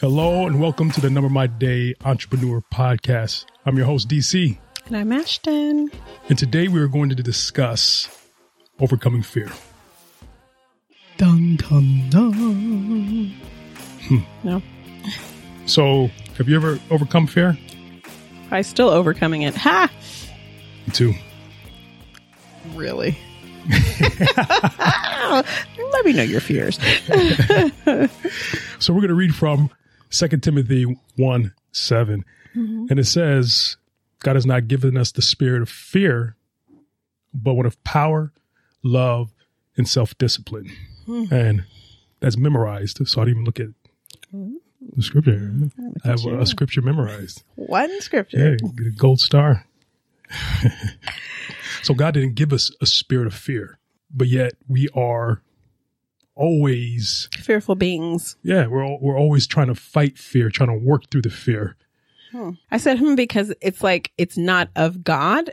Hello and welcome to the NumberMyDay Entrepreneur Podcast. I'm your host, DC. And I'm Ashton. And today we are going to discuss overcoming fear. Dun, dun, dun. Hmm. No. So, have you ever overcome fear? I'm still overcoming it. Ha! Me too. Really? Let me know your fears. so, we're going to read from Second Timothy 1 7. Mm-hmm. And it says, God has not given us the spirit of fear, but one of power, love, and self discipline. Mm-hmm. And that's memorized. So I didn't even look at the scripture. I have a, a, scripture memorized. One scripture. Yeah, get a gold star. so God didn't give us a spirit of fear, but yet we are always fearful beings. Yeah, we're we're always trying to fight fear, trying to work through the fear. Hmm. I said hmm because it's like it's not of God,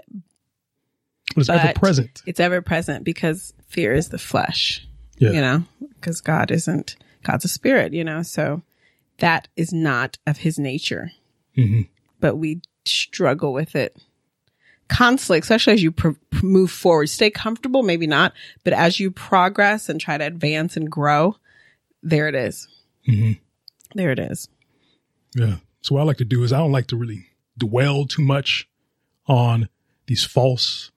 but it's ever present. It's ever present because fear is the flesh. Yeah. You know, because God isn't God's a spirit. You know, so that is not of His nature. Mm-hmm. But we struggle with it constantly, especially as you pr- move forward. Stay comfortable, maybe not, but as you progress and try to advance and grow, there it is. Mm-hmm. There it is. Yeah. So what I like to do is I don't like to really dwell too much on these false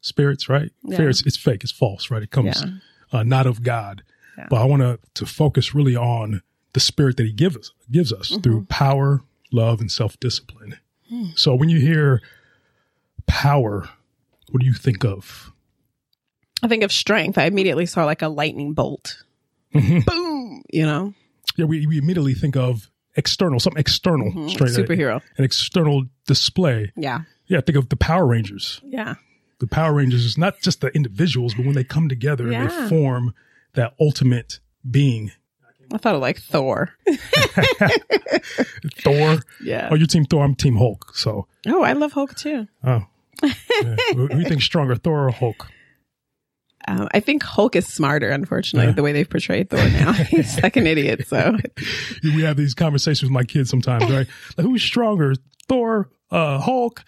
spirits, right? Yeah. Fear, it's, it's, fake, it's false, right? It comes yeah. uh, not of God. Yeah. But I want to to focus really on the spirit that He gives us, gives us mm-hmm. through power, love, and self discipline. Mm. So when you hear power, what do you think of? I think of strength. I immediately saw like a lightning bolt. Mm-hmm. Boom, you know? Yeah, we, we immediately think of external, something external, mm-hmm. straight, superhero, an external display. Yeah. Yeah, think of the Power Rangers. Yeah. The Power Rangers is not just the individuals, but when they come together yeah. and they form that ultimate being. I thought of like Thor. Thor? Yeah. Oh, you're Team Thor. I'm Team Hulk. So. Oh, I love Hulk too. Oh, yeah. Who do you think stronger, Thor or Hulk? Um, I think Hulk is smarter, unfortunately, yeah. the way they've portrayed Thor now. He's like an idiot. So we have these conversations with my kids sometimes, right? Like, who's stronger, Thor, uh, Hulk?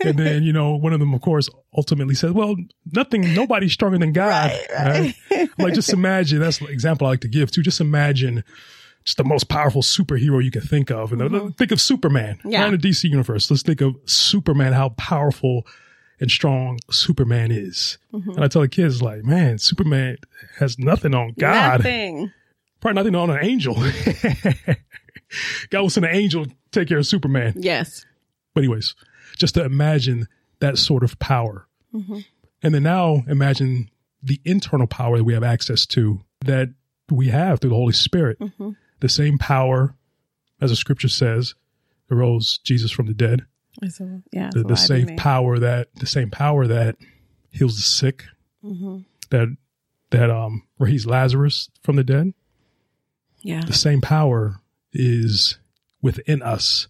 And then, you know, one of them, of course, ultimately says, well, nothing, nobody's stronger than God. Right, right. Like, just imagine, that's the example I like to give too. Just imagine just the most powerful superhero you can think of. And mm-hmm. think of Superman. Yeah. in the DC universe. Let's think of Superman, how powerful and strong Superman is. Mm-hmm. And I tell the kids, like, man, Superman has nothing on God. Nothing. Probably nothing on an angel. God will send an angel to take care of Superman. Yes. But anyways, just to imagine that sort of power. Mm-hmm. And then now imagine the internal power that we have access to that we have through the Holy Spirit. Mm-hmm. The same power, as the scripture says, arose Jesus from the dead. So, yeah, the, the same power that the same power that heals the sick, mm-hmm. that that um raised Lazarus from the dead. Yeah, the same power is within us,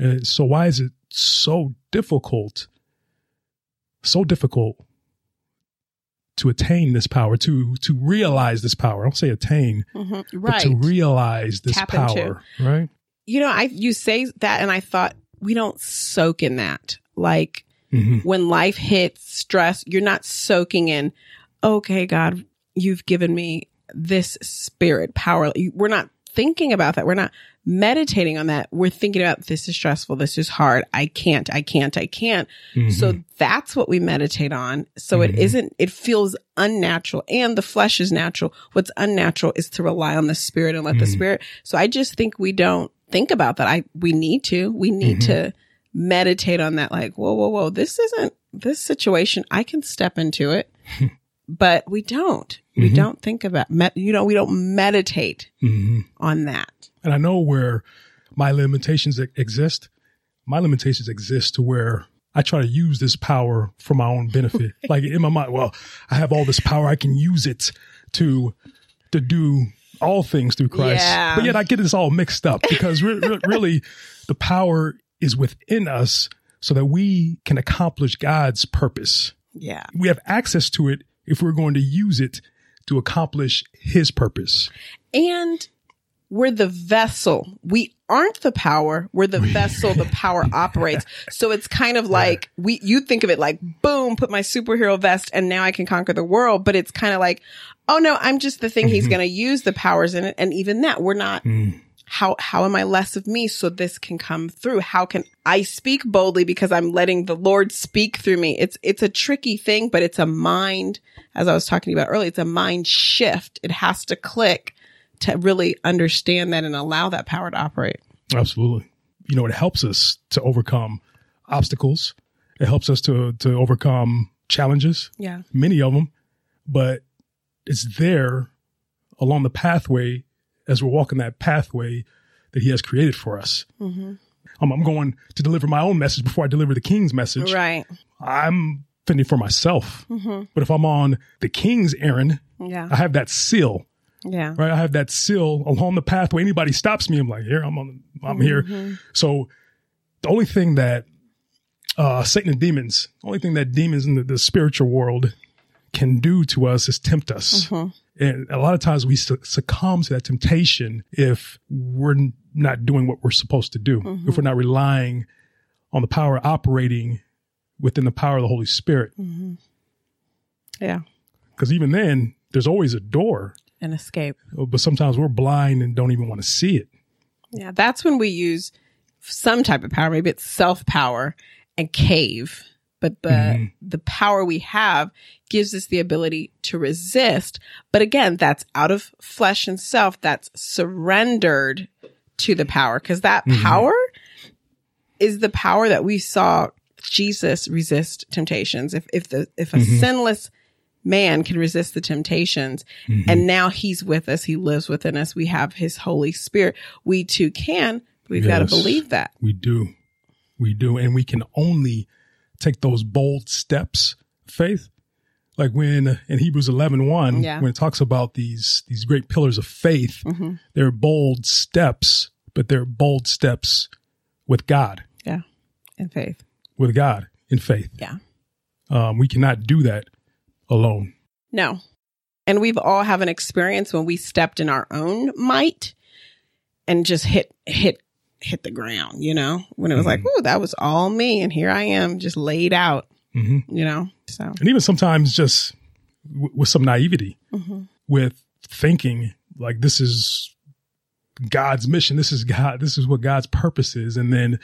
and so why is it so difficult? So difficult to attain this power, to to realize this power. I don't say attain, mm-hmm. right. but to realize this Tap power, into. right? You know, I you say that, and I thought we don't soak in that. Like mm-hmm. when life hits stress, you're not soaking in, okay, God, you've given me this spirit power. We're not thinking about that. We're not meditating on that. We're thinking about this is stressful. This is hard. I can't, I can't, I can't. Mm-hmm. So that's what we meditate on. So mm-hmm. it isn't, it feels unnatural and the flesh is natural. What's unnatural is to rely on the spirit and let mm-hmm. the spirit. So I just think we don't think about that. I, we need to, we need mm-hmm. to meditate on that. Like, whoa, whoa, whoa, this isn't this situation. I can step into it, but we don't. We mm-hmm. don't think about, you know, we don't meditate mm-hmm. on that. And I know where my limitations exist. My limitations exist to where I try to use this power for my own benefit. like in my mind, well, I have all this power. I can use it to, to do all things through Christ. Yeah. But yet I get this all mixed up because re- re- really the power is within us so that we can accomplish God's purpose. Yeah. We have access to it if we're going to use it to accomplish his purpose. And we're the vessel. We aren't the power. We're the vessel. The power operates. So it's kind of like we, you think of it like, boom, put my superhero vest and now I can conquer the world. But it's kind of like, oh no, I'm just the thing he's Mm-hmm. going to use the powers in it. And even that, we're not, Mm. how, how am I less of me so this can come through? How can I speak boldly because I'm letting the Lord speak through me? It's, it's a tricky thing, but it's a mind, as I was talking about earlier, it's a mind shift. It has to click to really understand that and allow that power to operate. Absolutely. You know, it helps us to overcome obstacles. It helps us to to overcome challenges, Yeah. many of them, but it's there along the pathway as we're walking that pathway that he has created for us. Um, I'm going to deliver my own message before I deliver the king's message. Right. I'm fending for myself. But if I'm on the king's errand, Yeah. I have that seal Yeah. right? I have that seal along the pathway. Anybody stops me, I'm like, here, I'm on, I'm here. Mm-hmm. So the only thing that uh, Satan and demons, the only thing that demons in the, the spiritual world can do to us is tempt us. Mm-hmm. And a lot of times we succumb to that temptation if we're not doing what we're supposed to do, mm-hmm. if we're not relying on the power operating within the power of the Holy Spirit. Yeah. Because even then, there's always a door, An escape. Oh, but sometimes we're blind and don't even want to see it. Yeah. That's when we use some type of power. Maybe it's self power and cave. But the, mm-hmm. the power we have gives us the ability to resist. But again, that's out of flesh and self. That's surrendered to the power because that mm-hmm. power is the power that we saw Jesus resist temptations. If, if the, if a mm-hmm. sinless man can resist the temptations and now he's with us, he lives within us, we have his Holy Spirit, we too can. We've got to believe that. We do. We do. And we can only take those bold steps, faith. Like when in Hebrews 11, 1, Yeah. when it talks about these, these great pillars of faith, they're bold steps, but they're bold steps with God, Yeah. In faith. with God in faith. Yeah. Um, we cannot do that alone. No. And we've all have an experience when we stepped in our own might and just hit, hit, hit the ground, you know, when it was like, oh, that was all me. And here I am just laid out, hmm you know, so and even sometimes just w- with some naivety with thinking like this is god's mission this is god this is what god's purpose is and then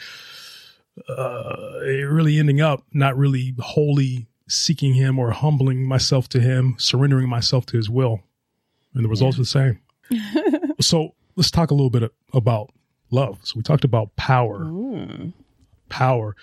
uh it really ending up not really wholly seeking him or humbling myself to him surrendering myself to his will. And the results are the same. So let's talk a little bit about love. So we talked about power. Power.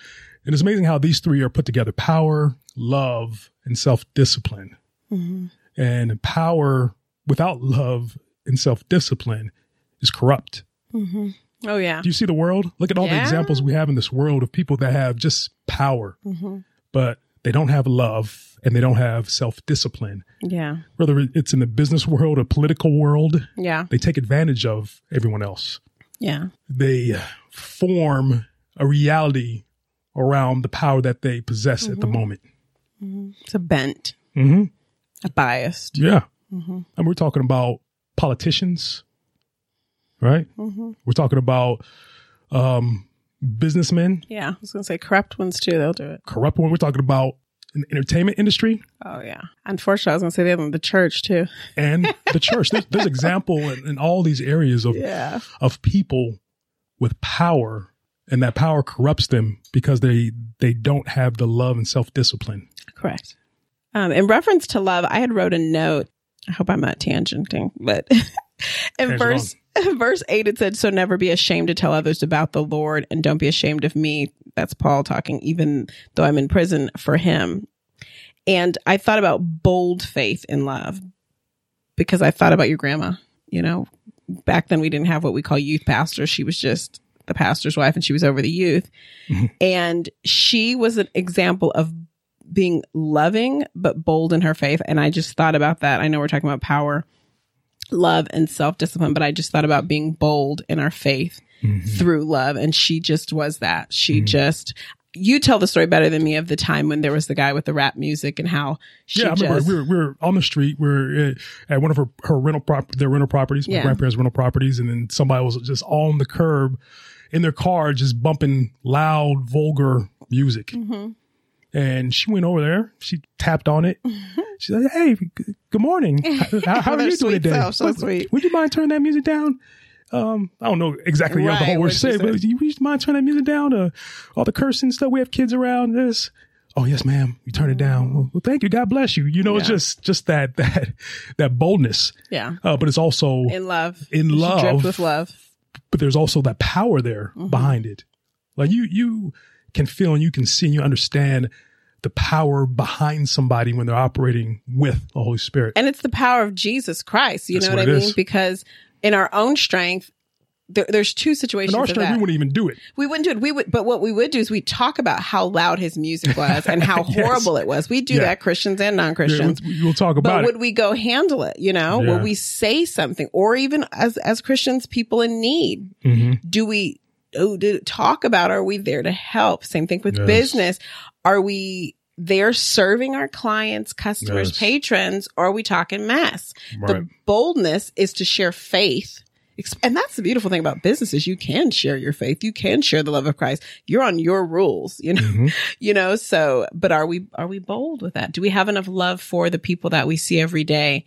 And it's amazing how these three are put together. Power, love, and self discipline. Mm-hmm. And power without love and self discipline is corrupt. Mm-hmm. oh yeah. Do you see the world? Look at all the examples we have in this world of people that have just power, mm-hmm. but they don't have love and they don't have self discipline. Yeah. Whether it's in the business world or political world, Yeah. they take advantage of everyone else. Yeah. they form a reality around the power that they possess at the moment. It's a bent, hmm a biased. Yeah. And we're talking about politicians, right? We're talking about um, businessmen, Yeah. I was going to say corrupt ones too. They'll do it. corrupt one. We're talking about in the entertainment industry Oh yeah. Unfortunately, I was going to say the other one, the church too. and the church. There's, there's example in, in all these areas of Yeah. of people with power, and that power corrupts them because they they don't have the love and self discipline. Correct. Um, in reference to love, I had wrote a note. I hope I'm not tangenting, but in Tangent verse verse eight it said, "So never be ashamed to tell others about the Lord, and don't be ashamed of me." That's Paul talking, even though I'm in prison for Him. And I thought about bold faith in love because I thought about your grandma. You know, back then we didn't have what we call youth pastors. She was just the pastor's wife, and she was over the youth. Mm-hmm. And she was an example of being loving but bold in her faith. And I just thought about that. I know we're talking about power, love, and self discipline, but I just thought about being bold in our faith through love. And she just was that. She just, you tell the story better than me of the time when there was the guy with the rap music and how she yeah, I remember just, we were, we were on the street. We are at one of her, her rental prop, their rental properties, my Yeah. grandparents' rental properties, and then somebody was just on the curb in their car, just bumping loud, vulgar music. Mhm. And she went over there. She tapped on it. She said, "Hey, g- good morning. How, how- are you doing today? self, so Would- sweet. Would you mind turning that music down?" Um, I don't know exactly what the whole word what'd say, but say? you, you mind turning that music down? Uh, all the cursing stuff. We have kids around. This. Oh yes, ma'am. You turn it down. Well, well, thank you. God bless you. You know, it's Yeah. just just that that that boldness. yeah Uh, but it's also in love In love. dripped with love but there's also that power there Mm-hmm. behind it. Like you, you can feel and you can see and you understand the power behind somebody when they're operating with the Holy Spirit. and it's the power of Jesus Christ you That's know what, what I mean is. because in our own strength there, there's two situations In our strength, that. we wouldn't even do it. We wouldn't do it. We would, but what we would do is we talk about how loud his music was and how Yes. horrible it was. We do Yeah. that, Christians and non-Christians. we'll, we'll talk but about would we go handle it? You know, Yeah. will we say something, or even as as Christians, people in need? hmm Do we oh, do, talk about? Are we there to help? Same thing with Yes. business. Are we there serving our clients, customers, Yes. patrons, or are we talking mess? Right. The boldness is to share faith. And that's the beautiful thing about business is you can share your faith. You can share the love of Christ. You're on your rules, you know, Mhm. you know, so, but are we, are we bold with that? Do we have enough love for the people that we see every day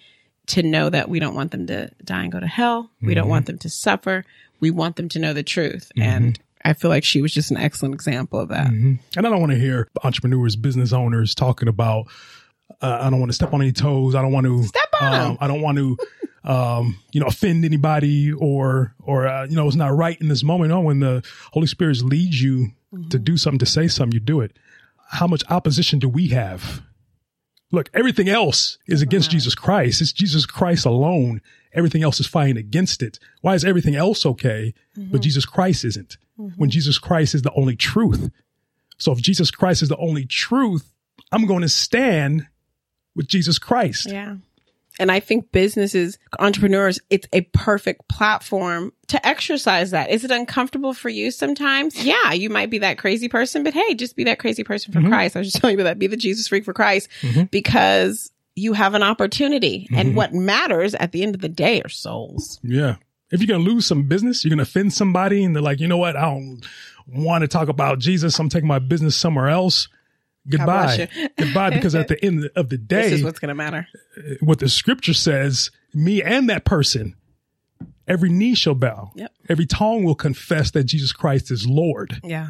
to know that we don't want them to die and go to hell? We don't Mhm. want them to suffer. We want them to know the truth. And I feel like she was just an excellent example of that. Mhm. And I don't want to hear entrepreneurs, business owners talking about. Uh, I don't want to step on any toes. I don't want to Step on Um, I don't want to, um, you know, offend anybody or or uh, you know, it's not right in this moment. No, when the Holy Spirit leads you to do something, to say something, you do it. How much opposition do we have? Look, everything else is against uh-huh. Jesus Christ. It's Jesus Christ alone. Everything else is fighting against it. Why is everything else okay, but mm-hmm. Jesus Christ isn't? When mm-hmm. Jesus Christ is the only truth. So if Jesus Christ is the only truth, I'm going to stand with Jesus Christ. Yeah. And I think businesses, entrepreneurs, it's a perfect platform to exercise that. Is it uncomfortable for you sometimes? Yeah, you might be that crazy person, but hey, just be that crazy person for Mhm. Christ. I was just telling you about that. Be the Jesus freak for Christ Mhm. because you have an opportunity. Mhm. And what matters at the end of the day are souls. Yeah. If you're going to lose some business, you're going to offend somebody and they're like, you know what? I don't want to talk about Jesus. I'm taking my business somewhere else. Goodbye. Goodbye. Because at the end of the day, This is what's going to matter. what the scripture says, me and that person, every knee shall bow. Yep. Every tongue will confess that Jesus Christ is Lord. Yeah.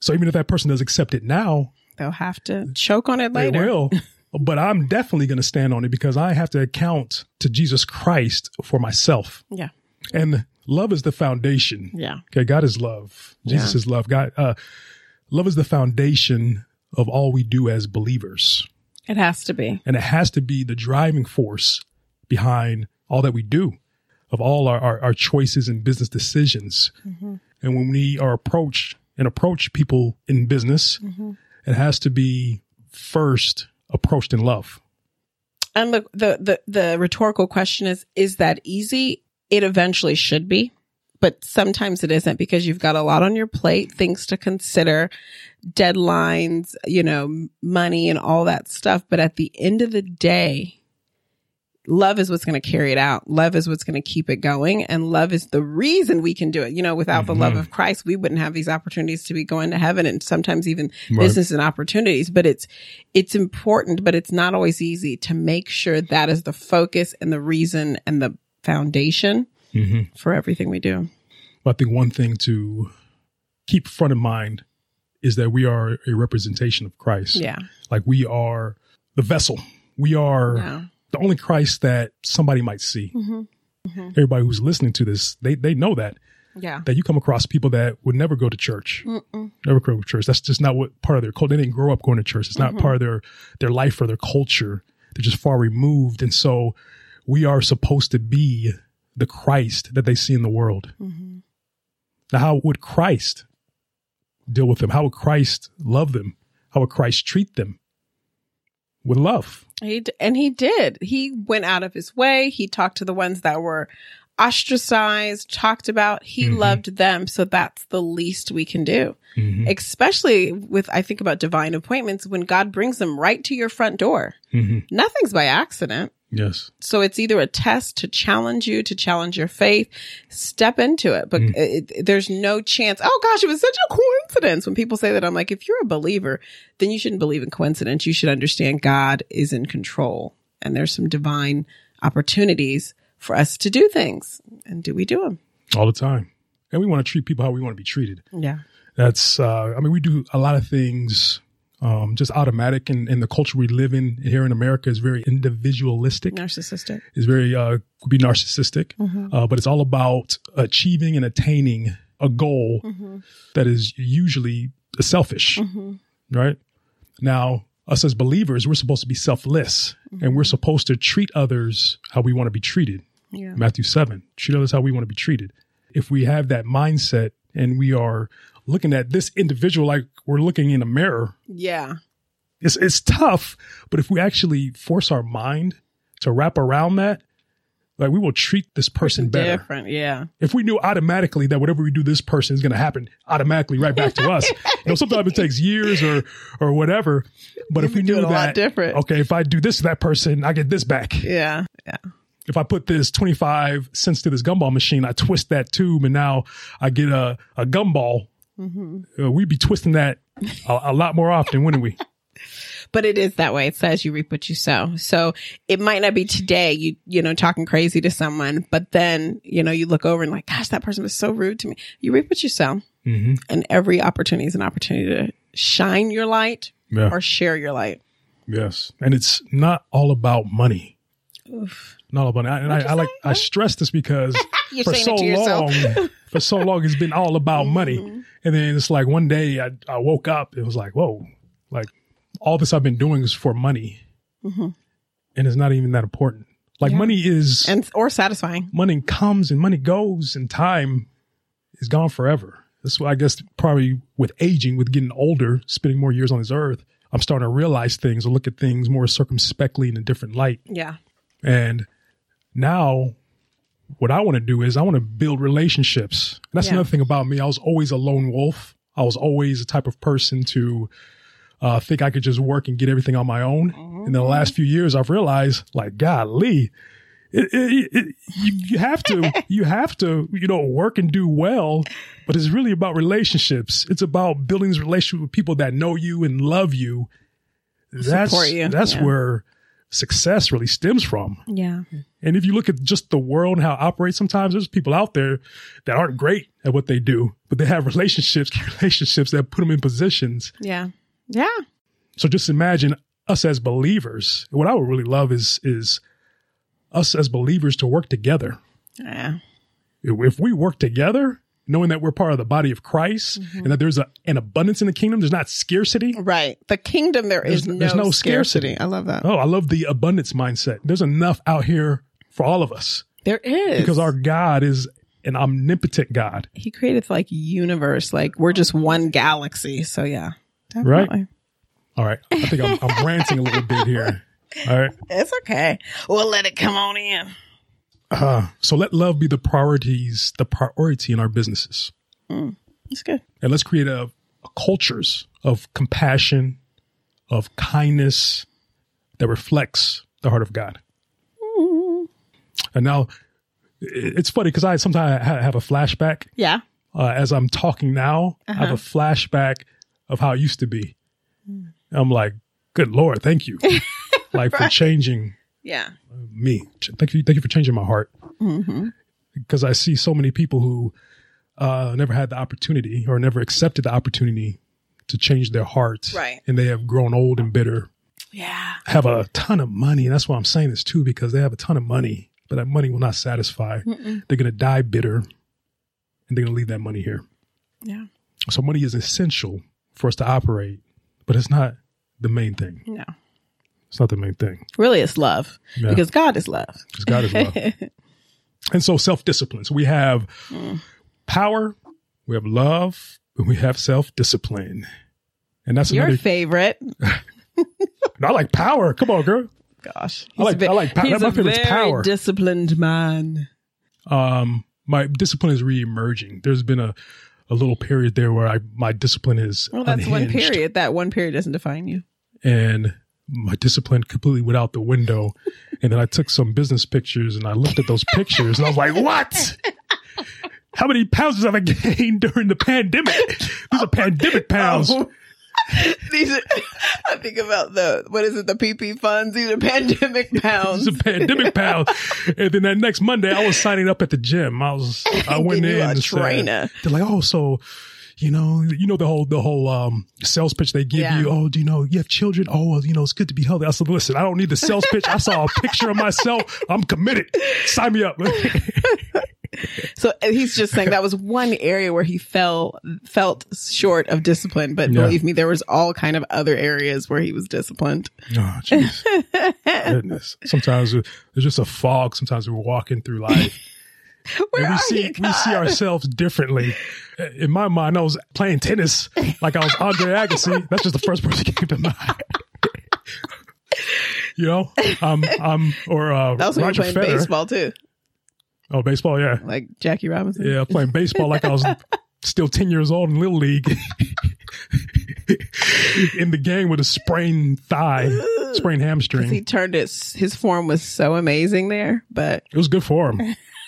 So even if that person does accept it now, They'll have to choke on it later. they will. but I'm definitely going to stand on it because I have to account to Jesus Christ for myself. Yeah. And love is the foundation. Yeah. Okay, God is love. Jesus Yeah. is love. God, uh, love is the foundation of all we do as believers, It has to be. and it has to be the driving force behind all that we do, of all our our, our choices and business decisions. Mm-hmm. And when we are approached and approach people in business, Mm-hmm. it has to be first approached in love. And look, the, the, the rhetorical question is, is that easy? It eventually should be, but sometimes it isn't because you've got a lot on your plate, things to consider, deadlines, you know, money and all that stuff. But at the end of the day, love is what's going to carry it out. Love is what's going to keep it going. And love is the reason we can do it. You know, without the love Mhm. of Christ, we wouldn't have these opportunities to be going to heaven and sometimes even Right. business and opportunities. But it's, it's important, but it's not always easy to make sure that is the focus and the reason and the foundation Mhm. for everything we do. I think one thing to keep front of mind is that we are a representation of Christ. Yeah. Like we are the vessel. We are Yeah. the only Christ that somebody might see. Mm-hmm. Everybody who's listening to this, they they know that Yeah. that you come across people that would never go to church, Mm-mm. never go to church. That's just not what part of their culture. They didn't grow up going to church. It's not Mhm. part of their their life or their culture. They're just far removed, and so we are supposed to be the Christ that they see in the world. Mhm. Now, how would Christ deal with them? How would Christ love them? How would Christ treat them? With love. He d- and he did. He went out of his way. He talked to the ones that were ostracized, talked about. He Mhm. loved them. So that's the least we can do. Mhm. Especially with, I think about divine appointments when God brings them right to your front door. Mhm. Nothing's by accident. Yes. So it's either a test to challenge you, to challenge your faith. Step into it. But Mm. it, it- there's no chance. Oh gosh, it was such a coincidence. When people say that, I'm like, if you're a believer, then you shouldn't believe in coincidence. You should understand God is in control and there's some divine opportunities for us to do things. And do we do them? All the time. And we want to treat people how we want to be treated. Yeah. That's, uh, I mean, we do a lot of things, um, just automatic and, and the culture we live in here in America is very individualistic. Narcissistic. Is very, uh, could be narcissistic, Mm-hmm. uh, but it's all about achieving and attaining a goal Mm-hmm. that is usually selfish, Mm-hmm. right? Now, us as believers, we're supposed to be selfless and we're supposed to treat others how we want to be treated. Yeah. Matthew 7. Treat others how we want to be treated. If we have that mindset and we are looking at this individual like we're looking in a mirror, Yeah. it's, it's tough. But if we actually force our mind to wrap around that, like we will treat this person better. Different. Yeah. If we knew automatically that whatever we do, this person is going to happen automatically right back to us. You know, sometimes it takes years or, or whatever. But if we knew it a lot that, different. okay, if I do this to that person, I get this back Yeah. Yeah. if I put this 25 cents to this gumball machine, I twist that tube and now I get a, a gumball. Uh, we'd be twisting that a, a lot more often, wouldn't we? but it is that way. It says you reap what you sow. So it might not be today, you, you know, talking crazy to someone, but then, you know, you look over and like, gosh, that person was so rude to me. You reap what you sow Mm-hmm. and every opportunity is an opportunity to shine your light Yeah. or share your light. Yes. And it's not all about money. Not all about it. And I, What'd I like. I stress this because for so it to yourself. Mm-hmm. long, for so long, it's been all about money. And then it's like one day I, I woke up, it was like, whoa, like all this I've been doing is for money. Mhm. And it's not even that important. Like Yeah. money is, And, or satisfying. money comes and money goes and time is gone forever. That's why I guess probably with aging, with getting older, spending more years on this earth, I'm starting to realize things or look at things more circumspectly in a different light. Yeah. And now what I want to do is I want to build relationships. And that's Yeah. another thing about me. I was always a lone wolf. I was always the type of person to uh, think I could just work and get everything on my own. Mm-hmm. In the last few years, I've realized, like, golly, it, it, it, you, you have to, you have to, you know, work and do well, but it's really about relationships. It's about building these relationships with people that know you and love you. That's, you, that's yeah. where success really stems from. Yeah. And if you look at just the world and how it operates, sometimes there's people out there that aren't great at what they do, but they have relationships, relationships that put them in positions. Yeah. Yeah. So just imagine us as believers. What I would really love is is us as believers to work together. Yeah. If if we work together, knowing that we're part of the body of Christ Mm-hmm. and that there's a, an abundance in the kingdom, there's not scarcity. Right. The kingdom, there is There's- no, there's no scarcity. scarcity. I love that. Oh, I love the abundance mindset. There's enough out here for all of us There is. because our God is an omnipotent God. he created like universe. Like we're just one galaxy. So yeah. Definitely. All right. I think I'm, I'm ranting a little bit here. All right. It's okay. We'll let it come on in. Uh, so let love be the priorities, the priority in our businesses. It's good. And let's create a, a cultures of compassion, of kindness that reflects the heart of God. And now it's funny because I sometimes ha- have a flashback Yeah. uh, as I'm talking now. I have a flashback of how it used to be. I'm like, good Lord, thank you. like for changing Yeah. me. Thank you, thank you for changing my heart. Mm-hmm. Because I see so many people who uh, never had the opportunity or never accepted the opportunity to change their hearts, Right. And they have grown old and bitter, Yeah. have a ton of money. And that's why I'm saying this too, because they have a ton of money, but that money will not satisfy. Mm-mm. They're going to die bitter, and they're going to leave that money here. Yeah. So money is essential for us to operate, but it's not the main thing. No. It's not the main thing. Really, it's love Yeah. because God is love. Because God is love. and so self discipline. So we have Mm. power, we have love, and we have self discipline. And that's Your another. favorite. I like power. Come on, girl. Gosh. I like- I like power. He's My a favorite's very power. disciplined man. Um, my discipline is re-emerging. There's been a, a little period there where I my discipline is Well, that's one period. That one period doesn't define you. and my discipline completely went out the window. and then I took some business pictures and I looked at those pictures and I was like, "What? How many pounds have I gained during the pandemic? These are pandemic pounds." Oh. These are, I think about the, what is it, the PP funds? These are pandemic pounds. These are pandemic pounds. And then that next Monday, I was signing up at the gym. I was, I went in and said- trainer. they're like, oh, so, you know, you know, the whole, the whole, um, sales pitch they give Yeah. you. Oh, do you know, you have children? Oh, well, you know, it's good to be healthy. I said, listen, I don't need the sales pitch. I saw a picture of myself. I'm committed. Sign me up. So he's just saying that was one area where he fell, felt short of discipline. But Yeah. believe me, there was all kind of other areas where he was disciplined. oh, jeez. Goodness. Sometimes there's just a fog. Sometimes we're walking through life. Where and we see you, we see ourselves differently. In my mind, I was playing tennis like I was Andre Agassi. That's just the first person that came to mind. you know, um, um, or uh, That was Roger playing Federer. baseball too, Oh, baseball, yeah, like Jackie Robinson. yeah, playing baseball like I was still ten years old in little league. in the game with a sprained thigh, sprained hamstring. He turned it. His form was so amazing there, but It was good form,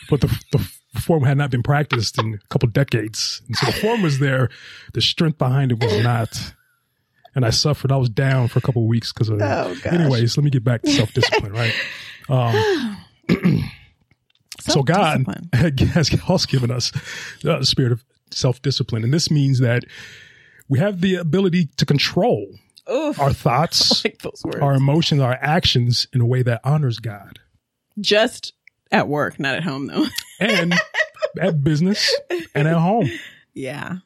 but the the form had not been practiced in a couple decades. And so the form was there, the strength behind it was not. And I suffered. I was down for a couple of weeks because of that. Oh, gosh. Anyways, let me get back to self discipline, right? Um, so God has also given us uh, the spirit of self discipline, and this means that we have the ability to control Oof, our thoughts, like our emotions, our actions in a way that honors God. Just at work, not at home though. and at business and at home. yeah.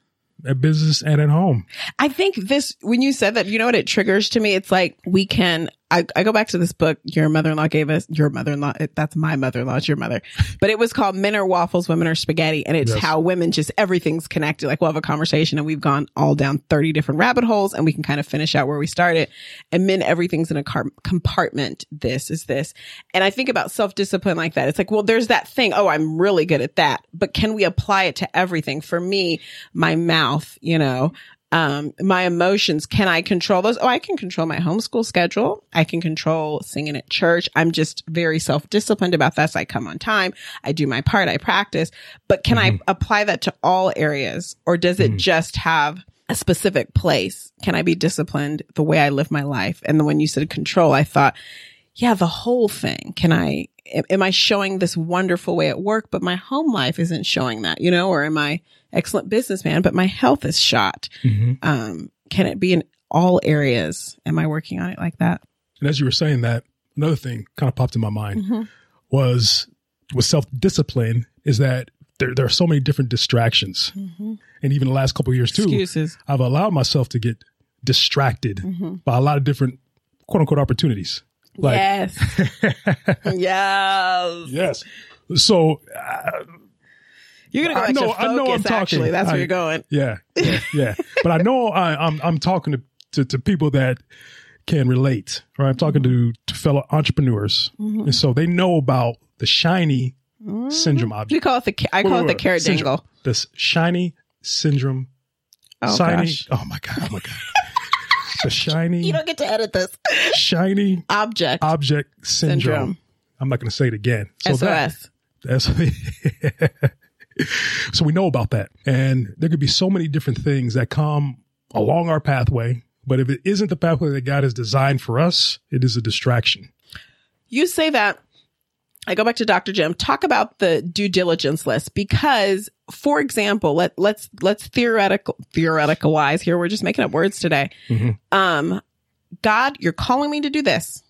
At business and at home. I think this, when you said that, you know what it triggers to me? It's like we can, I, I go back to this book your mother-in-law gave us, your mother-in-law, it- that's my mother-in-law, it's your mother, but it was called Men Are Waffles, Women Are Spaghetti. And it's Yes. how women just, everything's connected. Like we'll have a conversation and we've gone all down 30 different rabbit holes and we can kind of finish out where we started. And men, everything's in a car- compartment. This is this. And I think about self-discipline like that. It's like, well, there's that thing. Oh, I'm really good at that. But can we apply it to everything? For me, my mouth, you know, um, my emotions, can I control those? Oh, I can control my homeschool schedule. I can control singing at church. I'm just very self-disciplined about that. So I come on time. I do my part. I practice. But can I apply that to all areas or does it just have a specific place? Can I be disciplined the way I live my life? And then when you said control, I thought, yeah, the whole thing. Can I, am I showing this wonderful way at work, but my home life isn't showing that, you know, or am I excellent businessman, but my health is shot? Um, can it be in all areas? Am I working on it like that? And as you were saying that, another thing kind of popped in my mind Mm-hmm. was with self discipline is that there, there are so many different distractions. And even the last couple of years too, Mm-hmm. Excuses. Mm-hmm. I've allowed myself to get distracted by a lot of different quote unquote opportunities. Like, yes. yes. yes. So uh, You're going to go I know- to I know I'm focus, talking. actually. That's where you're going. Yeah, yeah, yeah. but I know I, I'm I'm talking to, to to people that can relate. Right, I'm talking to, to fellow entrepreneurs, Mm-hmm. and so they know about the shiny syndrome We object. call it the, I call Wait, it wait, the wait. carrot Syndrome. dangle. This shiny syndrome. Oh, shiny. gosh. Oh my god. Oh my god. the shiny You don't get to edit this. shiny Object object syndrome. syndrome. I'm not going to say it again. So that- SOS. That's so we know about that. And there could be so many different things that come along our pathway. But if it isn't the pathway that God has designed for us, it is a distraction. You say that. I go back to Dr. Jim. Talk about the due diligence list because, for example, let let's let's theoretical theoretical wise here. We're just making up words today. Mhm. Um, God, you're calling me to do this.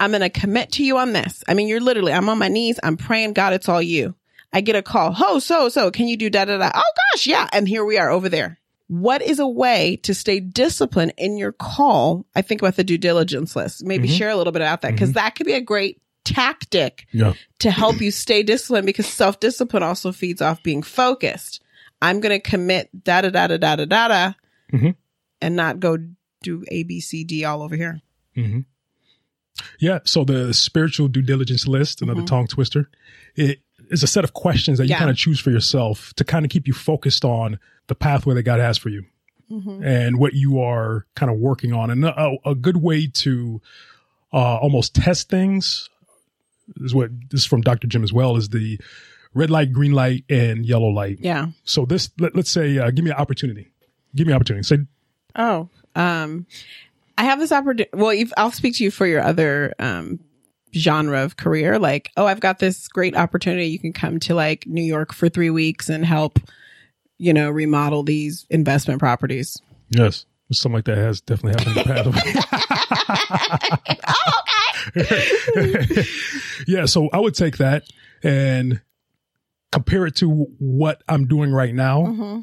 I'm going to commit to you on this. I mean, you're literally. I'm on my knees. I'm praying. God, it's all you. I get a call. Oh, so so. Can you do da da da? Oh gosh, yeah. And here we are over there. What is a way to stay disciplined in your call? I think about the due diligence list. Maybe Mhm. share a little bit about that because that could be a great tactic Yeah. to help you stay disciplined because self discipline also feeds off being focused. I'm going to commit da da da da da da da da Mhm. and not go do A, B, C, D all over here. hmm Yeah. So the spiritual due diligence list, another Mhm. tongue twister, it is a set of questions that you Yeah. kind of choose for yourself to kind of keep you focused on the pathway that God has for you Mm-hmm. and what you are kind of working on. And a, a good way to uh, almost test things is what this is from Dr. Jim as well is the red light, green light, and yellow light. Yeah. So this, let, us say, uh, give me an opportunity. Give me an opportunity. Say, Oh, um, I have this opportunity. Well, if, I'll speak to you for your other um, genre of career. Like, oh, I've got this great opportunity. You can come to like New York for three weeks and help, you know, remodel these investment properties. yes, something like that has definitely happened in the past. yeah, so I would take that and compare it to what I'm doing right now Mm-hmm.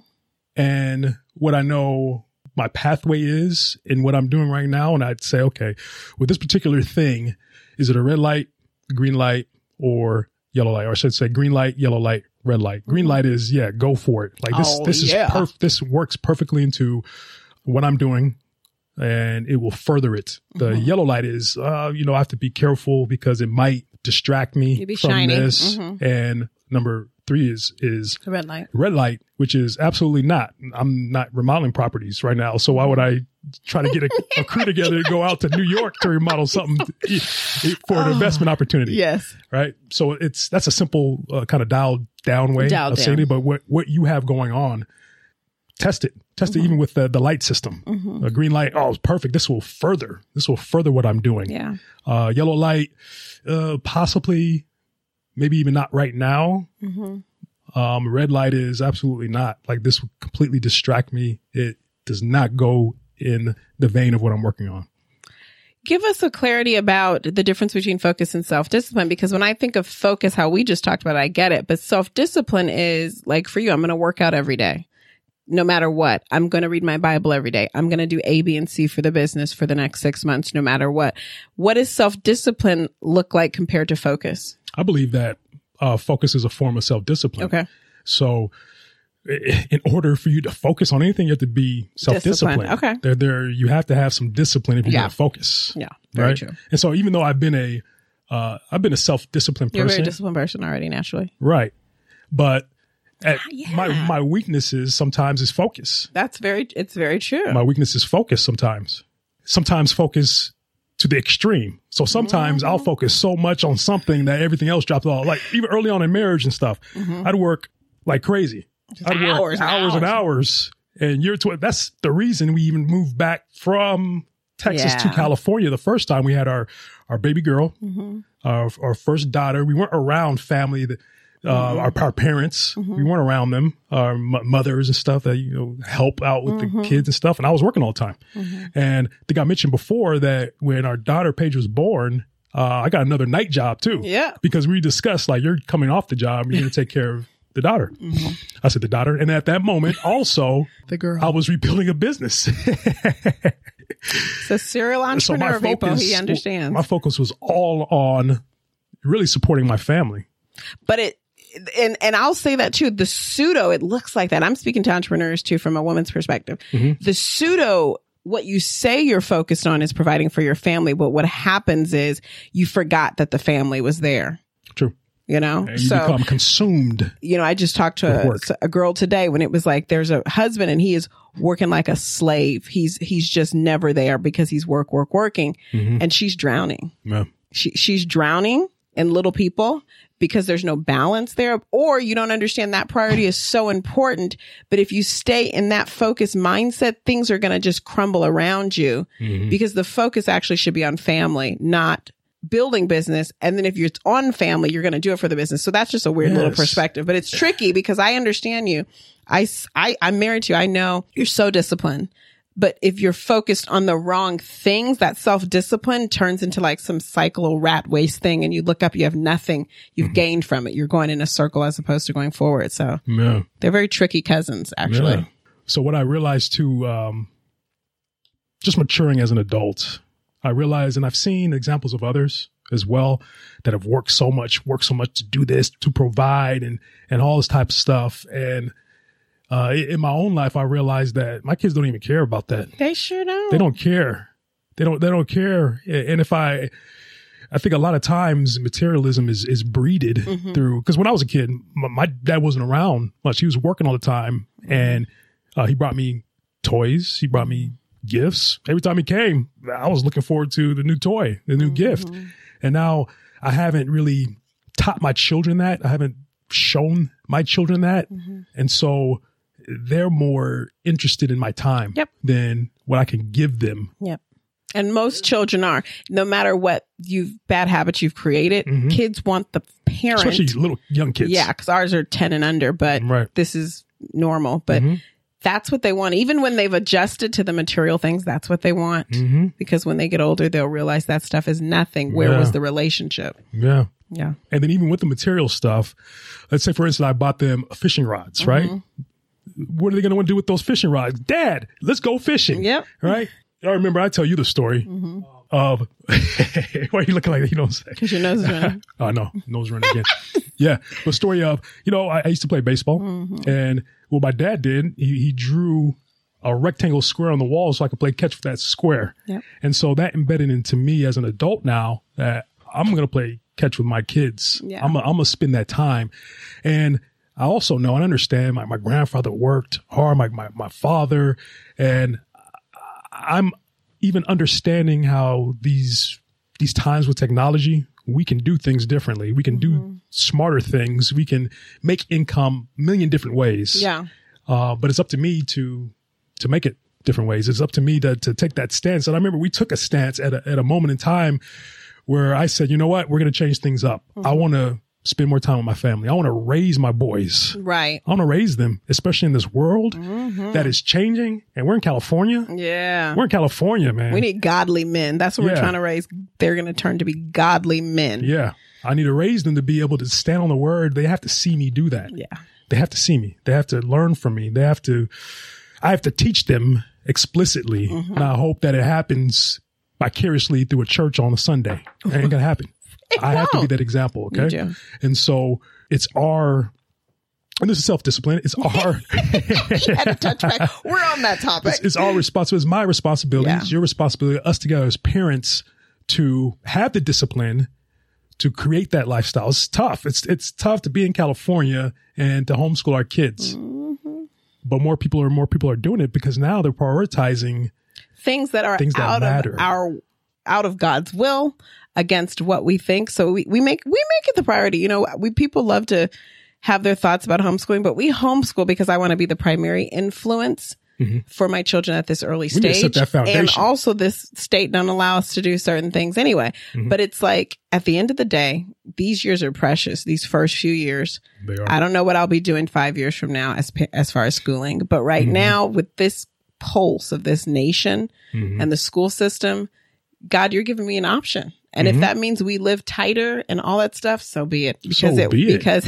and what I know my pathway is in what I'm doing right now. And I'd say, okay, with this particular thing, is it a red light, green light, or yellow light? Or should I should say green light, yellow light, red light. Green light is, yeah, go for it. Like this, Mm-hmm. Oh, this is yeah. perf- this works perfectly into what I'm doing and it will further it. The Mm-hmm. yellow light is, uh, you know, I have to be careful because it might distract me be from this. Mhm. And number three is, is red light. red light, which is absolutely not. I'm not remodeling properties right now. So why would I try to get a, a crew together to go out to New York to remodel something for an Oh, investment opportunity? Yes. Right. So it's, that's a simple uh, kind of dialed down way Dialed of saying it. But what, what you have going on, test it. Test Mm-hmm. it even with the, the light system. A green light, oh, it's perfect. This will further, this will further what I'm doing. Yeah. Uh, yellow light, uh, possibly, maybe even not right now. Mm-hmm. Um, red light is absolutely not like this would completely distract me. It does not go in the vein of what I'm working on. Give us a clarity about the difference between focus and self discipline because when I think of focus, how we just talked about, it, I get it. But self discipline is like for you, I'm going to work out every day. No matter what, I'm going to read my Bible every day. I'm going to do A, B, and C for the business for the next six months, no matter what. What does self discipline look like compared to focus? I believe that uh, focus is a form of self discipline. Okay. So, in order for you to focus on anything, you have to be self disciplined. Okay. There, there, you have to have some discipline if you're Yeah. going to focus. Yeah. Very right. true. And so, even though I've been a, uh, I've been a self disciplined person. You're a very disciplined person already, naturally. right? But at Yeah. my my weaknesses sometimes is focus. That's very, it's very true. My weakness is focus sometimes. Sometimes focus to the extreme. So sometimes Mm-hmm. I'll focus so much on something that everything else drops off. Like even early on in marriage and stuff, I'd work like crazy. I'd Mm-hmm. hours work and hours and hours. And you're tw- that's the reason we even moved back from Texas to California the first time we had our our baby girl, Mm-hmm. our our first daughter. We weren't around family that uh, Mm-hmm. our, our parents. We weren't around them, our m- mothers and stuff that you know help out with Mm-hmm. the kids and stuff. And I was working all the time. And I think I mentioned before that when our daughter Paige was born, uh, I got another night job too. Yeah. because we discussed like you're coming off the job, you're going to take care of the daughter. Mm-hmm. I said the daughter, and at that moment also The girl. I was rebuilding a business. A serial entrepreneur, people. focus, He understands. my focus was all on really supporting my family. but it and and I'll say that too. The pseudo, it looks like that. I'm speaking to entrepreneurs too from a woman's perspective. Mm-hmm. The pseudo, what you say you're focused on is providing for your family, but what happens is you forgot that the family was there. True. You know, you so become consumed. you know, I just talked to a, a girl today when it was like there's a husband and he is working like a slave. He's he's just never there because he's work work working, Mhm. and she's drowning Yeah. she, she's drowning in little people because there's no balance there or you don't understand that priority is so important but if you stay in that focused mindset things are going to just crumble around you Mhm. because the focus actually should be on family not building business. And then if you're on family you're going to do it for the business. So that's just a weird little perspective but it's tricky because i understand you. I, I, I'm married to you. I know you're so disciplined but if you're focused on the wrong things, that self discipline turns into like some cycle rat waste thing. And you look up, you have nothing you've Mm-hmm. gained from it. You're going in a circle as opposed to going forward. So Yeah. they're very tricky cousins, actually. Yeah. So what I realized too, um, just maturing as an adult, I realized, and I've seen examples of others as well that have worked so much, worked so much to do this, to provide and, and all this type of stuff. And, uh, in my own life, I realized that my kids don't even care about that. They sure don't. They don't care. They don't, they don't care. And if I, I think a lot of times materialism is is breeded Mm-hmm. through because when I was a kid, my, my dad wasn't around much. He was working all the time, and uh, he brought me toys. He brought me gifts. Every time he came, I was looking forward to the new toy, the new gift. Mm-hmm. And now I haven't really taught my children that. I haven't shown my children that, Mm-hmm. and so they're more interested in my time Yep. than what I can give them. Yep. And most children are, no matter what you've bad habits you've created, Mhm. kids want the parent. Especially little young kids. Yeah, because ours are 10 and under, but Right. this is normal. But Mhm. that's what they want. Even when they've adjusted to the material things, that's what they want. hmm Because when they get older, they'll realize that stuff is nothing. Where Yeah. was the relationship? Yeah. Yeah. And then even with the material stuff, let's say for instance, I bought them fishing rods, right? What are they going to want to do with those fishing rods? Dad, let's go fishing. Yep. Right. I remember I tell you the story mm-hmm. of why are you looking like that? You know what I'm saying? Because your nose is running. Oh no, nose running again. yeah, the story of you know I, I used to play baseball, mm-hmm. and what my dad did, he, he drew a rectangle square on the wall so I could play catch with that square, Yep. and so that embedded into me as an adult now that I'm gonna play catch with my kids. Yeah. I'm gonna spend that time, and I also know and understand my my grandfather worked hard, my my my father, and I'm even understanding how these these times with technology we can do things differently. We can do smarter things. We can make income a million different ways. Yeah. uh, but it's up to me to to make it different ways. It's up to me to to take that stance. And i remember we took a stance at a, at a moment in time where i said you know what? We're going to change things up. I want to spend more time with my family i want to raise my boys Right. i want to raise them especially in this world that is changing and we're in california Yeah. we're in California, man. We need godly men. That's what we're trying to raise. They're going to turn to be godly men. yeah. I need to raise them to be able to stand on the word. They have to see me do that. Yeah. They have to see me. They have to learn from me. They have to, I have to teach them explicitly. Mm-hmm. And I hope that it happens vicariously through a church on a Sunday. It ain't gonna happen. I have to be that example. Okay. And so it's our, and this is self discipline. It's our, Had to touch. We're on that topic. it's, it's our responsibility. It's my responsibility. Yeah. It's your responsibility. Us together as parents to have the discipline to create that lifestyle. It's tough. It's it's tough to be in California and to homeschool our kids. Mm-hmm. But more people are more people are doing it because now they're prioritizing. things that are Things that out matter. of our out of God's will against what we think. So we, we make we make it the priority. You know, we people love to have their thoughts about homeschooling, but we homeschool because I want to be the primary influence for my children at this early Mm-hmm. Stage. set that foundation. And also this state don't allow us to do certain things anyway. Mm-hmm. But it's like at the end of the day, these years are precious. These first few years. I don't know what I'll be doing five years from now as as far as schooling, but right Mm-hmm. now with this pulse of this nation Mhm. and the school system, God, you're giving me an option. And Mhm. if that means we live tighter and all that stuff, so be it. Because So it, be it. because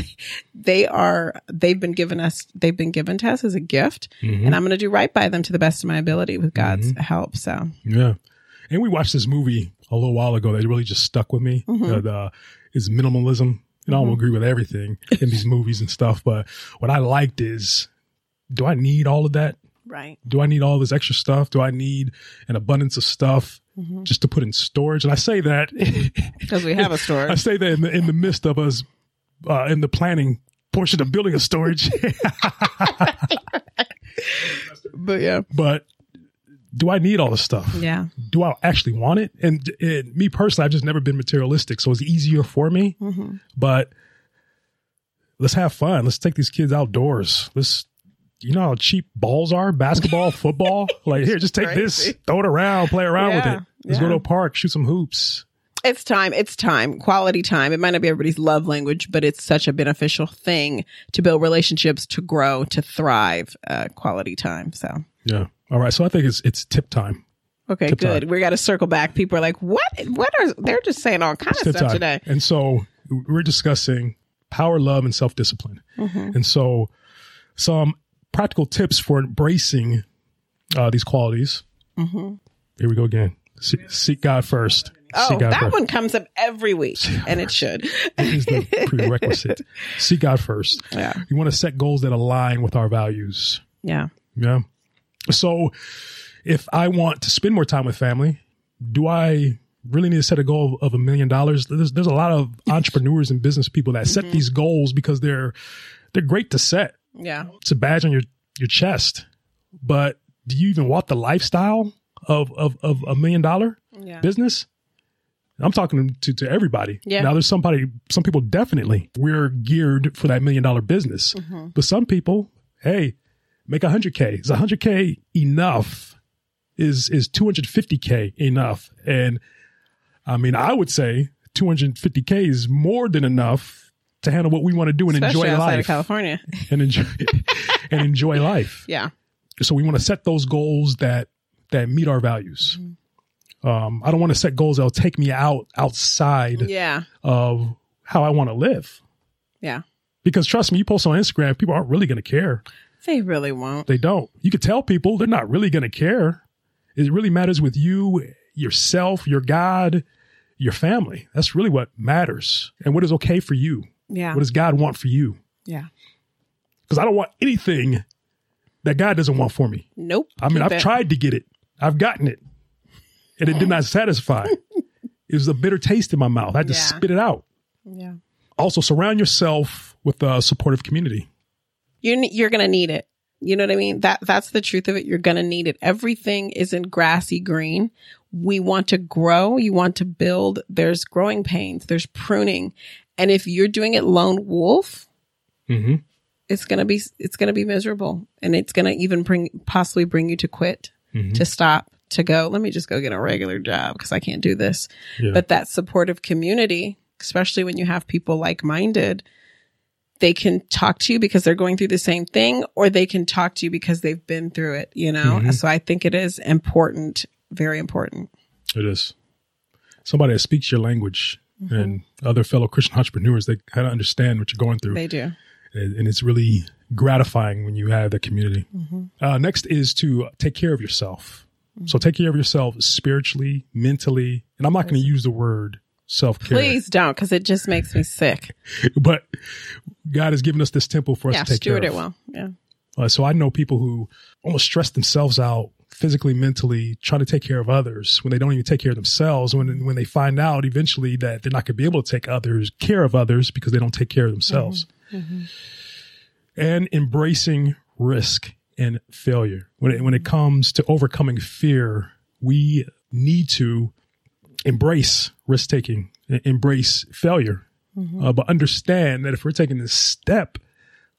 they are they've been given us they've been given to us as a gift, Mhm. and I'm going to do right by them to the best of my ability with God's Mm-hmm. help. So Yeah. And we watched this movie a little while ago that really just stuck with me. Mm-hmm. Uh, the, is minimalism. And I don't agree with everything in these movies and stuff, but what I liked is, do I need all of that? right, Do I need all this extra stuff? Do I need an abundance of stuff Mm-hmm. just to put in storage? And I say that, because we have a I I say that in the, in the midst of us, uh, in the planning portion of building a storage. but yeah, but do I need all this stuff? yeah, do I actually want it? And, and me personally, I've just never been materialistic, so it's easier for me. Mm-hmm. But let's have fun. Let's take these kids outdoors. Let's, you know how cheap balls are, basketball, football. Like here, just take this, throw it around, play around Yeah, with it. Let's go to a park, shoot some hoops. it's time. It's time. Quality time. It might not be everybody's love language, but it's such a beneficial thing to build relationships, to grow, to thrive. Uh, quality time. So. Yeah. All right. So I think it's it's tip time. Okay, Tip good. time. We got to circle back. People are like, "What? What are?" They're just saying all kinds of stuff time. today. And so we're discussing power, love, and self discipline. Mm-hmm. And so some practical tips for embracing uh, these qualities. Here we go again. Se- seek God first. Oh, seek God that first. one comes up every week, and it should. It is the prerequisite. seek God first. Yeah, You want to set goals that align with our values. yeah, Yeah. So if I want to spend more time with family, do I really need to set a goal of a million dollars. There's there's a lot of entrepreneurs and business people that set these goals because they're they're great to set. Yeah. It's a badge on your your chest. But do you even want the lifestyle of of, of a million dollar Yeah. business? I'm talking to, to everybody. Yeah. Now there's somebody, some people definitely we're geared for that million dollar business, Mm-hmm. but some people, hey, make a hundred K. Is a hundred K enough? Is, is 250K enough? And I mean, I would say 250K is more than enough to handle what we want to do and Especially enjoy life. California. and enjoy, and enjoy life. Yeah. so we want to set those goals that that meet our values. Um i don't want to set goals that'll take me out outside Yeah. of how i want to live. Yeah. because trust me you post on instagram people aren't really going to care. They really won't. they don't. You could tell people they're not really going to care. It really matters with you yourself your god your family. That's really what matters. And what is okay for you Yeah. what does god want for you yeah. because i don't want anything that god doesn't want for me Nope. I mean, I've tried to get it. I've gotten it. And it did not satisfy. it was a bitter taste in my mouth. I had to Yeah. spit it out. Yeah. Also, surround yourself with a supportive community. You're you're gonna need it. You know what I mean? That that's the truth of it. You're gonna need it. Everything isn't grassy green. We want to grow. You want to build. There's growing pains. There's pruning, and if you're doing it lone wolf, Mm-hmm. it's gonna be it's gonna be miserable, and it's gonna even bring possibly bring you to quit, Mhm. to stop, to go. Let me just go get a regular job because I can't do this. Yeah. But that supportive community, especially when you have people like minded, they can talk to you because they're going through the same thing, or they can talk to you because they've been through it, you know? Mhm. So I think it is important, very important. it is. Somebody that speaks your language Mm-hmm. and other fellow Christian entrepreneurs, they kind of understand what you're going through. They do. and and it's really gratifying when you have that community. Mm-hmm. Uh, next is to take care of yourself. So take care of yourself spiritually, mentally, and I'm not going to use the word self care, Please don't, because it just makes me sick. but God has given us this temple for us yeah, to take care steward of. it well. Yeah. Uh, so I know people who almost stress themselves out physically, mentally, trying to take care of others when they don't even take care of themselves. When when they find out eventually that they're not going to be able to take others care of others because they don't take care of themselves, and embracing risk and failure. When it, when it comes to overcoming fear, we need to embrace risk taking, embrace failure, uh, but understand that if we're taking this step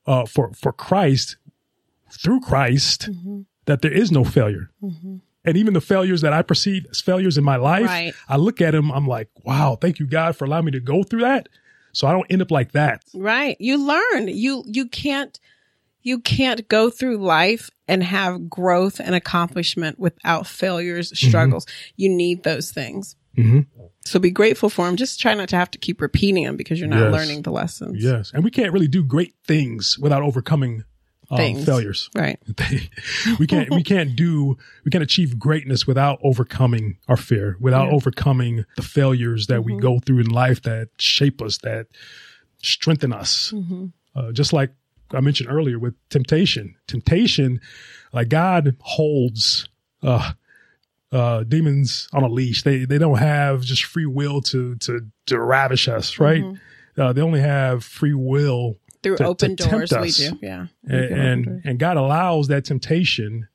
uh, for for Christ through Christ, that there is no failure. And even the failures that I perceive as failures in my life, Right. I look at them, I'm like, wow, thank you, God, for allowing me to go through that. So I don't end up like that. Right. You learn. You you can't you can't go through life and have growth and accomplishment without failures, struggles. You need those things. Mhm. So be grateful for them. Just try not to have to keep repeating them because you're not Yes. learning the lessons. Yes. And we can't really do great things without overcoming um, failures. Right. we can't we can't do we can't achieve greatness without overcoming our fear, without Yeah. overcoming the failures that we go through in life that shape us, that strengthen us. Uh, just like I mentioned earlier with temptation, temptation, like God holds uh, uh, demons on a leash. They they don't have just free will to to to ravish us, right? Uh, they only have free will Through To- to open tempt doors, we do. Yeah. We and and, and God allows that temptation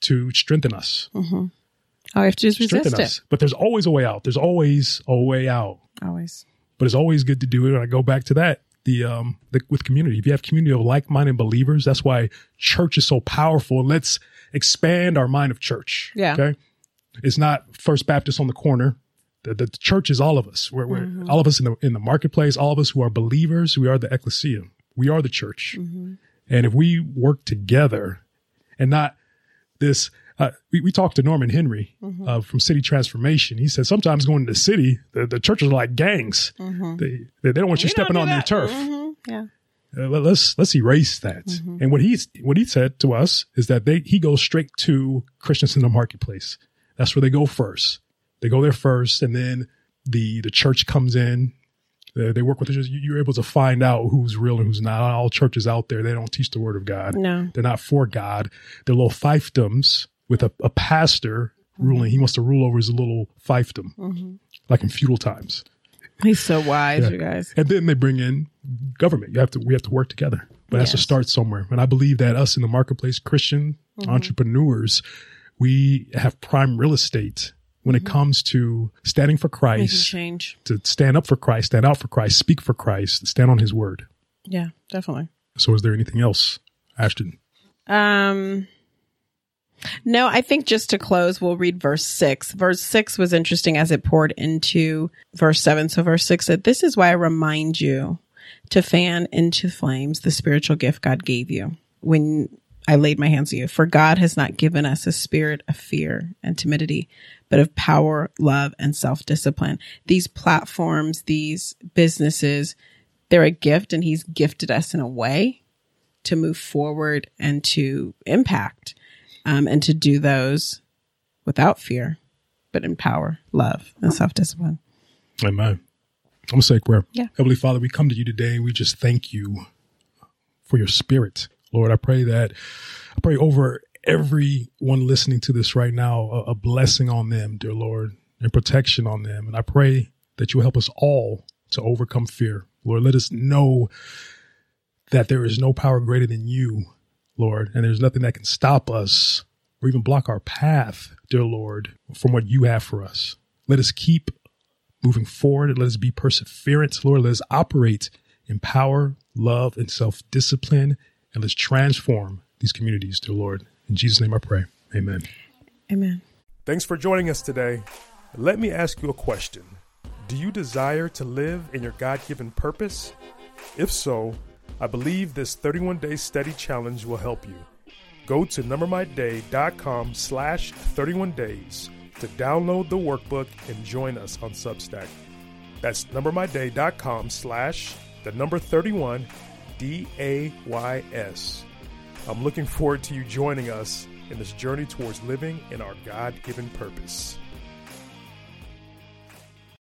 to strengthen us, all we have to do is strengthen resist us. But there's always a way out. There's always a way out. Always. But it's always good to do it. And I go back to that. The um the, with community. If you have community of like-minded believers, that's why church is so powerful. Let's expand our mind of church. Yeah. Okay. It's not First Baptist on the corner. The, the, church is all of us. We're, we're Mm-hmm. all of us in the in the marketplace. All of us who are believers. We are the ecclesia. We are the church. Mm-hmm. And if we work together, and not this, uh, we, we talked to Norman Henry Mm-hmm. uh, from City Transformation. He said sometimes going to the city, the, the churches are like gangs. They, they they don't want you Mm-hmm. We stepping on their turf. Mhm. Yeah. Uh, let- let's let's erase that. Mm-hmm. And what he's what he said to us is that they he goes straight to Christians in the marketplace. That's where they go first. They go there first, and then the the church comes in. They, they work with the. You're able to find out who's real and who's not. All churches out there they don't teach the word of God. No. They're not for God. They're little fiefdoms with a, a pastor ruling. He wants to rule over his little fiefdom, Mm-hmm. like in feudal times. He's so wise, Yeah. you guys. And then they bring in government. You have to we have to work together. But it has to start somewhere. And I believe that us in the marketplace, Christian Mm-hmm. entrepreneurs, we have prime real estate when it comes to standing for Mm-hmm. Christ, change. to stand up for Christ, stand out for Christ, speak for Christ, stand on his word. Yeah, definitely. So is there anything else, Ashton? Um, no, I think just to close, we'll read verse six. Verse six was interesting as it poured into verse seven. So verse six said, this is why I remind you to fan into flames the spiritual gift God gave you when I laid my hands on you. For God has not given us a spirit of fear and timidity, but of power, love, and self discipline. These platforms, these businesses, they're a gift and he's gifted us in a way to move forward and to impact um, and to do those without fear, but in power, love, and self discipline. Amen. I'm gonna say a prayer. Yeah. Heavenly Father, we come to you today and we just thank you for your spirit. Lord, I pray that I pray over everyone listening to this right now, a, a blessing on them, dear Lord, and protection on them. And I pray that you help us all to overcome fear. Lord, let us know that there is no power greater than you, Lord, and there's nothing that can stop us or even block our path, dear Lord, from what you have for us. Let us keep moving forward and let us be perseverant. Lord, let us operate in power, love, and self discipline, and let's transform these communities, dear Lord. In Jesus' name I pray. Amen. Amen. Thanks for joining us today. Let me ask you a question Do you desire to live in your God given purpose? If so, I believe this 31 day study challenge will help you. Go to numbermyday.com slash 31 days to download the workbook and join us on Substack. That's numbermyday.com slash the number 31 D A Y S. I'm looking forward to you joining us in this journey towards living in our God given purpose.